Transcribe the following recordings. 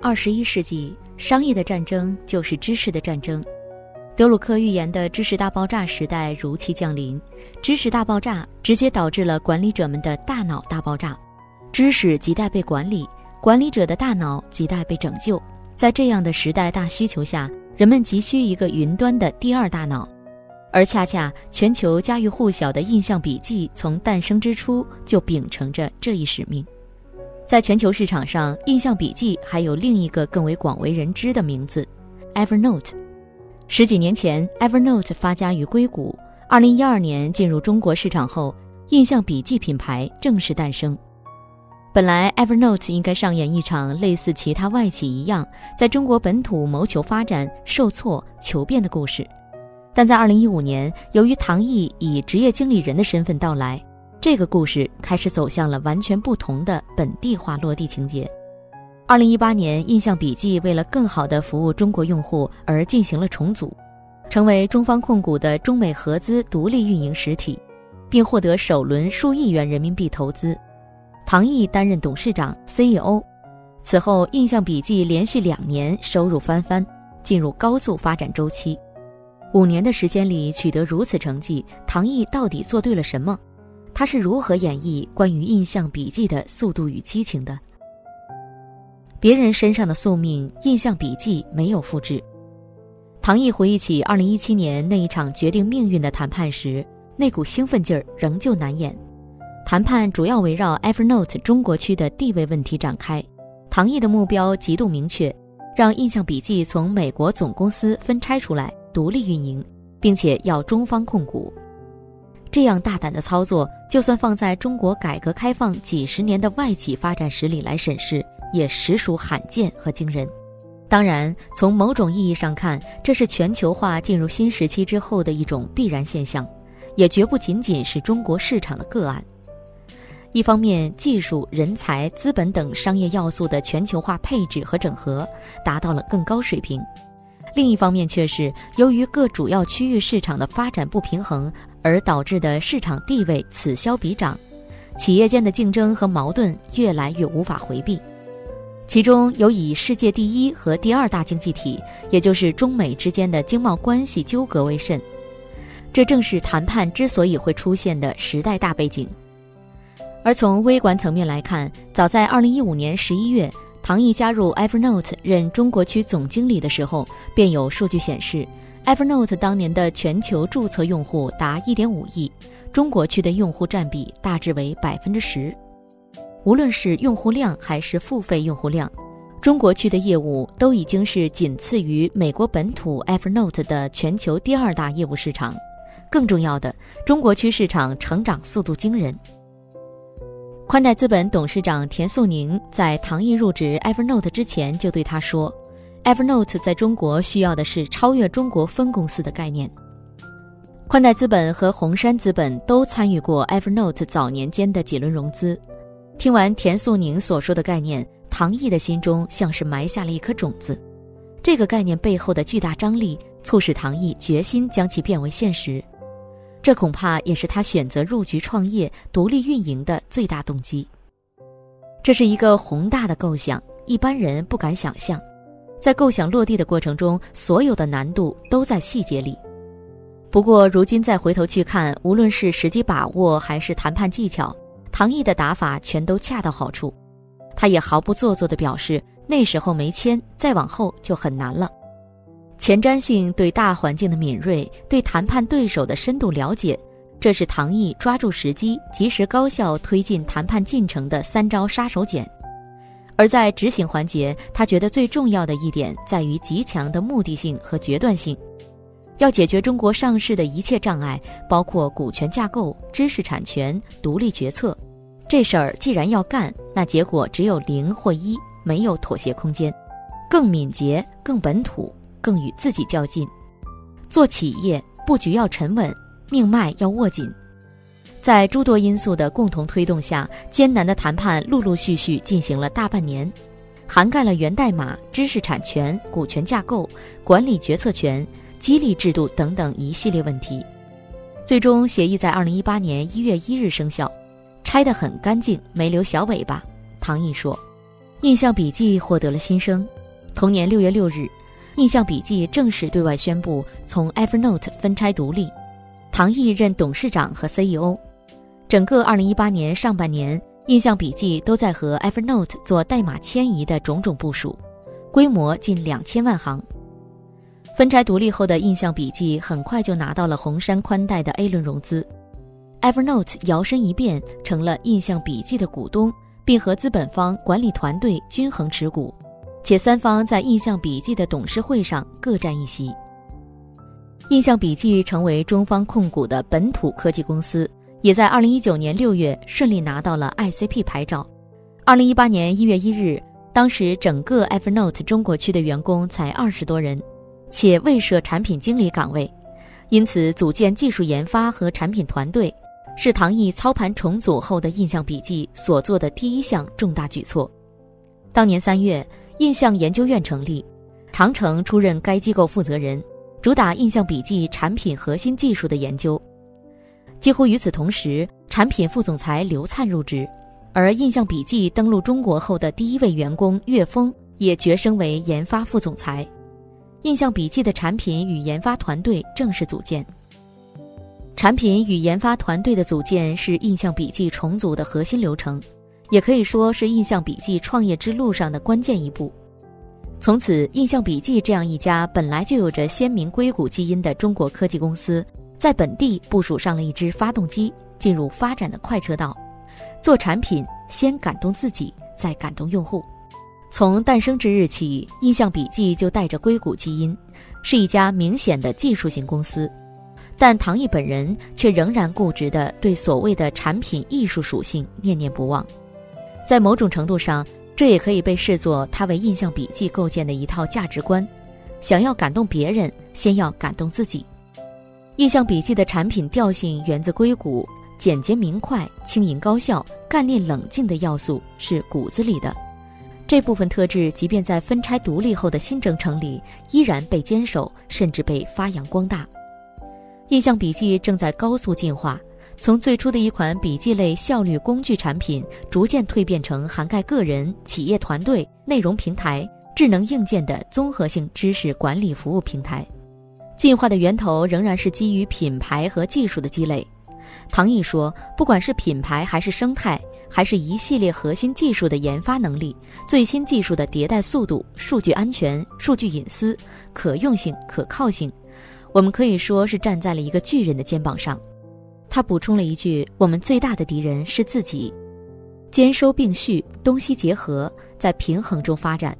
二十一世纪，商业的战争就是知识的战争。德鲁克预言的知识大爆炸时代如期降临，知识大爆炸直接导致了管理者们的大脑大爆炸，知识亟待被管理，管理者的大脑亟待被拯救。在这样的时代大需求下，人们急需一个云端的第二大脑，而恰恰全球家喻户晓的印象笔记从诞生之初就秉承着这一使命。在全球市场上，印象笔记还有另一个更为广为人知的名字，Evernote。十几年前，Evernote 发家于硅谷。二零一二年进入中国市场后，印象笔记品牌正式诞生。本来，Evernote 应该上演一场类似其他外企一样，在中国本土谋求发展、受挫求变的故事。但在二零一五年，由于唐毅以职业经理人的身份到来，这个故事开始走向了完全不同的本地化落地情节。二零一八年，印象笔记为了更好地服务中国用户而进行了重组，成为中方控股的中美合资独立运营实体，并获得首轮数亿元人民币投资。唐毅担任董事长、CEO。此后，印象笔记连续两年收入翻番，进入高速发展周期。五年的时间里取得如此成绩，唐毅到底做对了什么？他是如何演绎关于印象笔记的速度与激情的？别人身上的宿命，印象笔记没有复制。唐毅回忆起2017年那一场决定命运的谈判时，那股兴奋劲儿仍旧难掩。谈判主要围绕 Evernote 中国区的地位问题展开。唐毅的目标极度明确，让印象笔记从美国总公司分拆出来，独立运营，并且要中方控股。这样大胆的操作，就算放在中国改革开放几十年的外企发展史里来审视。也实属罕见和惊人。当然，从某种意义上看，这是全球化进入新时期之后的一种必然现象，也绝不仅仅是中国市场的个案。一方面，技术、人才、资本等商业要素的全球化配置和整合达到了更高水平；另一方面，却是由于各主要区域市场的发展不平衡而导致的市场地位此消彼长，企业间的竞争和矛盾越来越无法回避。其中有以世界第一和第二大经济体，也就是中美之间的经贸关系纠葛为甚，这正是谈判之所以会出现的时代大背景。而从微观层面来看，早在2015年11月，唐毅加入 Evernote 任中国区总经理的时候，便有数据显示，Evernote 当年的全球注册用户达1.5亿，中国区的用户占比大致为百分之十。无论是用户量还是付费用户量，中国区的业务都已经是仅次于美国本土 Evernote 的全球第二大业务市场。更重要的，中国区市场成长速度惊人。宽带资本董事长田素宁在唐毅入职 Evernote 之前就对他说：“Evernote 在中国需要的是超越中国分公司的概念。”宽带资本和红杉资本都参与过 Evernote 早年间的几轮融资。听完田素宁所说的概念，唐毅的心中像是埋下了一颗种子。这个概念背后的巨大张力，促使唐毅决心将其变为现实。这恐怕也是他选择入局创业、独立运营的最大动机。这是一个宏大的构想，一般人不敢想象。在构想落地的过程中，所有的难度都在细节里。不过，如今再回头去看，无论是时机把握，还是谈判技巧。唐毅的打法全都恰到好处，他也毫不做作地表示，那时候没签，再往后就很难了。前瞻性、对大环境的敏锐、对谈判对手的深度了解，这是唐毅抓住时机、及时高效推进谈判进程的三招杀手锏。而在执行环节，他觉得最重要的一点在于极强的目的性和决断性，要解决中国上市的一切障碍，包括股权架构、知识产权、独立决策。这事儿既然要干，那结果只有零或一，没有妥协空间。更敏捷、更本土、更与自己较劲。做企业布局要沉稳，命脉要握紧。在诸多因素的共同推动下，艰难的谈判陆陆续续进行了大半年，涵盖了源代码、知识产权、股权架构、管理决策权、激励制度等等一系列问题。最终协议在二零一八年一月一日生效。拆得很干净，没留小尾巴。唐毅说，印象笔记获得了新生。同年六月六日，印象笔记正式对外宣布从 Evernote 分拆独立，唐毅任董事长和 CEO。整个二零一八年上半年，印象笔记都在和 Evernote 做代码迁移的种种部署，规模近两千万行。分拆独立后的印象笔记很快就拿到了红杉宽带的 A 轮融资，Evernote 摇身一变成了印象笔记的股东，并和资本方、管理团队均衡持股，且三方在印象笔记的董事会上各占一席。印象笔记成为中方控股的本土科技公司。也在二零一九年六月顺利拿到了 ICP 牌照。二零一八年一月一日，当时整个 Evernote 中国区的员工才二十多人，且未设产品经理岗位，因此组建技术研发和产品团队，是唐毅操盘重组后的印象笔记所做的第一项重大举措。当年三月，印象研究院成立，长城出任该机构负责人，主打印象笔记产品核心技术的研究。几乎与此同时，产品副总裁刘灿入职，而印象笔记登陆中国后的第一位员工岳峰也擢升为研发副总裁。印象笔记的产品与研发团队正式组建。产品与研发团队的组建是印象笔记重组的核心流程，也可以说是印象笔记创业之路上的关键一步。从此，印象笔记这样一家本来就有着鲜明硅谷基因的中国科技公司。在本地部署上了一支发动机，进入发展的快车道。做产品先感动自己，再感动用户。从诞生之日起，印象笔记就带着硅谷基因，是一家明显的技术型公司。但唐毅本人却仍然固执地对所谓的产品艺术属性念念不忘。在某种程度上，这也可以被视作他为印象笔记构建的一套价值观：想要感动别人，先要感动自己。印象笔记的产品调性源自硅谷，简洁明快、轻盈高效、干练冷静的要素是骨子里的。这部分特质，即便在分拆独立后的新征程里，依然被坚守，甚至被发扬光大。印象笔记正在高速进化，从最初的一款笔记类效率工具产品，逐渐蜕变成涵盖个人、企业团队、内容平台、智能硬件的综合性知识管理服务平台。进化的源头仍然是基于品牌和技术的积累。唐毅说：“不管是品牌，还是生态，还是一系列核心技术的研发能力，最新技术的迭代速度、数据安全、数据隐私、可用性、可靠性，我们可以说是站在了一个巨人的肩膀上。”他补充了一句：“我们最大的敌人是自己。”兼收并蓄，东西结合，在平衡中发展。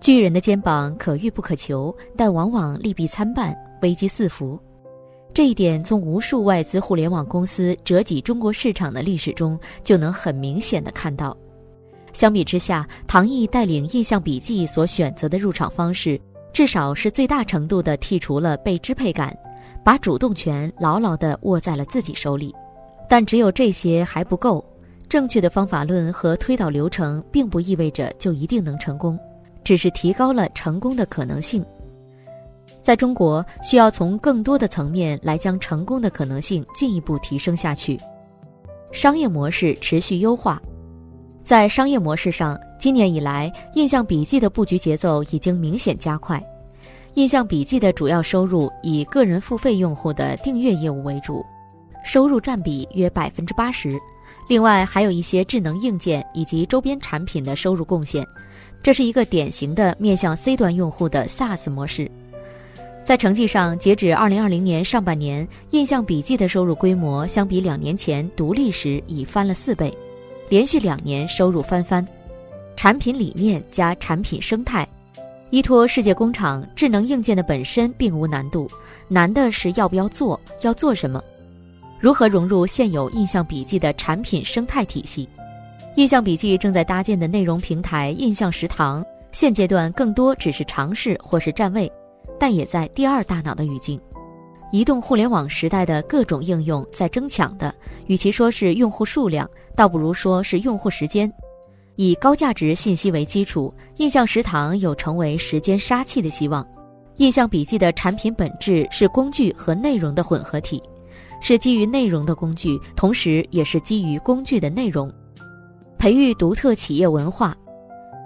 巨人的肩膀可遇不可求，但往往利弊参半，危机四伏。这一点从无数外资互联网公司折戟中国市场的历史中就能很明显的看到。相比之下，唐毅带领印象笔记所选择的入场方式，至少是最大程度的剔除了被支配感，把主动权牢牢地握在了自己手里。但只有这些还不够，正确的方法论和推导流程，并不意味着就一定能成功。只是提高了成功的可能性。在中国，需要从更多的层面来将成功的可能性进一步提升下去。商业模式持续优化，在商业模式上，今年以来，印象笔记的布局节奏已经明显加快。印象笔记的主要收入以个人付费用户的订阅业务为主，收入占比约百分之八十。另外，还有一些智能硬件以及周边产品的收入贡献。这是一个典型的面向 C 端用户的 SaaS 模式。在成绩上，截止2020年上半年，印象笔记的收入规模相比两年前独立时已翻了四倍，连续两年收入翻番。产品理念加产品生态，依托世界工厂，智能硬件的本身并无难度，难的是要不要做，要做什么，如何融入现有印象笔记的产品生态体系。印象笔记正在搭建的内容平台“印象食堂”，现阶段更多只是尝试或是占位，但也在第二大脑的语境。移动互联网时代的各种应用在争抢的，与其说是用户数量，倒不如说是用户时间。以高价值信息为基础，印象食堂有成为时间杀器的希望。印象笔记的产品本质是工具和内容的混合体。是基于内容的工具，同时也是基于工具的内容。培育独特企业文化，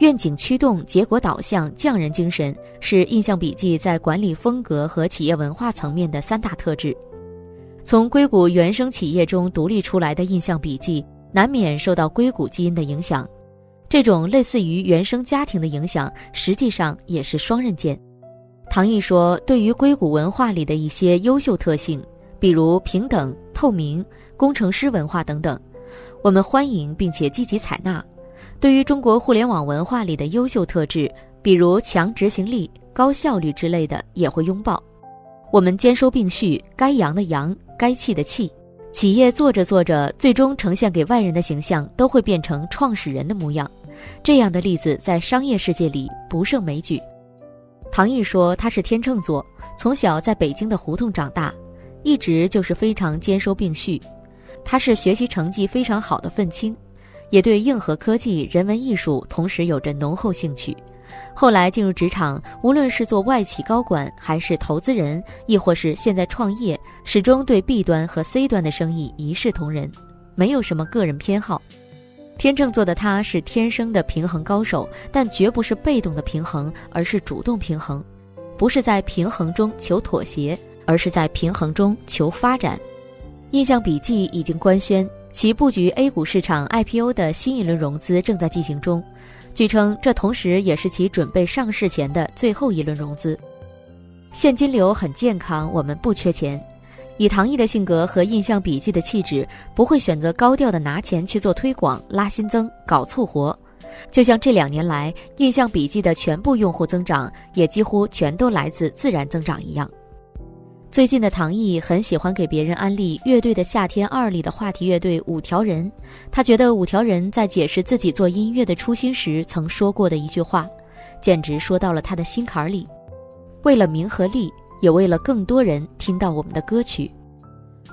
愿景驱动、结果导向、匠人精神是印象笔记在管理风格和企业文化层面的三大特质。从硅谷原生企业中独立出来的印象笔记，难免受到硅谷基因的影响。这种类似于原生家庭的影响，实际上也是双刃剑。唐毅说：“对于硅谷文化里的一些优秀特性，比如平等、透明、工程师文化等等，我们欢迎并且积极采纳；对于中国互联网文化里的优秀特质，比如强执行力、高效率之类的，也会拥抱。我们兼收并蓄，该扬的扬，该气的气。企业做着做着，最终呈现给外人的形象，都会变成创始人的模样。这样的例子在商业世界里不胜枚举。”唐毅说：“他是天秤座，从小在北京的胡同长大，一直就是非常兼收并蓄。他是学习成绩非常好的愤青，也对硬核科技、人文艺术同时有着浓厚兴趣。后来进入职场，无论是做外企高管，还是投资人，亦或是现在创业，始终对 B 端和 C 端的生意一视同仁，没有什么个人偏好。”天秤座的他是天生的平衡高手，但绝不是被动的平衡，而是主动平衡，不是在平衡中求妥协，而是在平衡中求发展。印象笔记已经官宣，其布局 A 股市场 IPO 的新一轮融资正在进行中，据称这同时也是其准备上市前的最后一轮融资，现金流很健康，我们不缺钱。以唐毅的性格和印象笔记的气质，不会选择高调的拿钱去做推广、拉新增、搞促活。就像这两年来，印象笔记的全部用户增长也几乎全都来自自然增长一样。最近的唐毅很喜欢给别人安利《乐队的夏天二》里的话题乐队五条人，他觉得五条人在解释自己做音乐的初心时曾说过的一句话，简直说到了他的心坎里。为了名和利。也为了更多人听到我们的歌曲，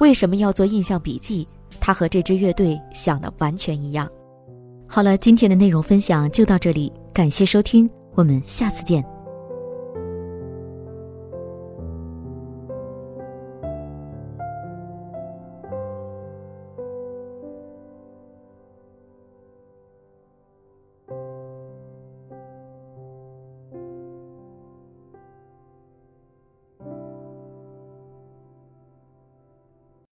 为什么要做印象笔记？他和这支乐队想的完全一样。好了，今天的内容分享就到这里，感谢收听，我们下次见。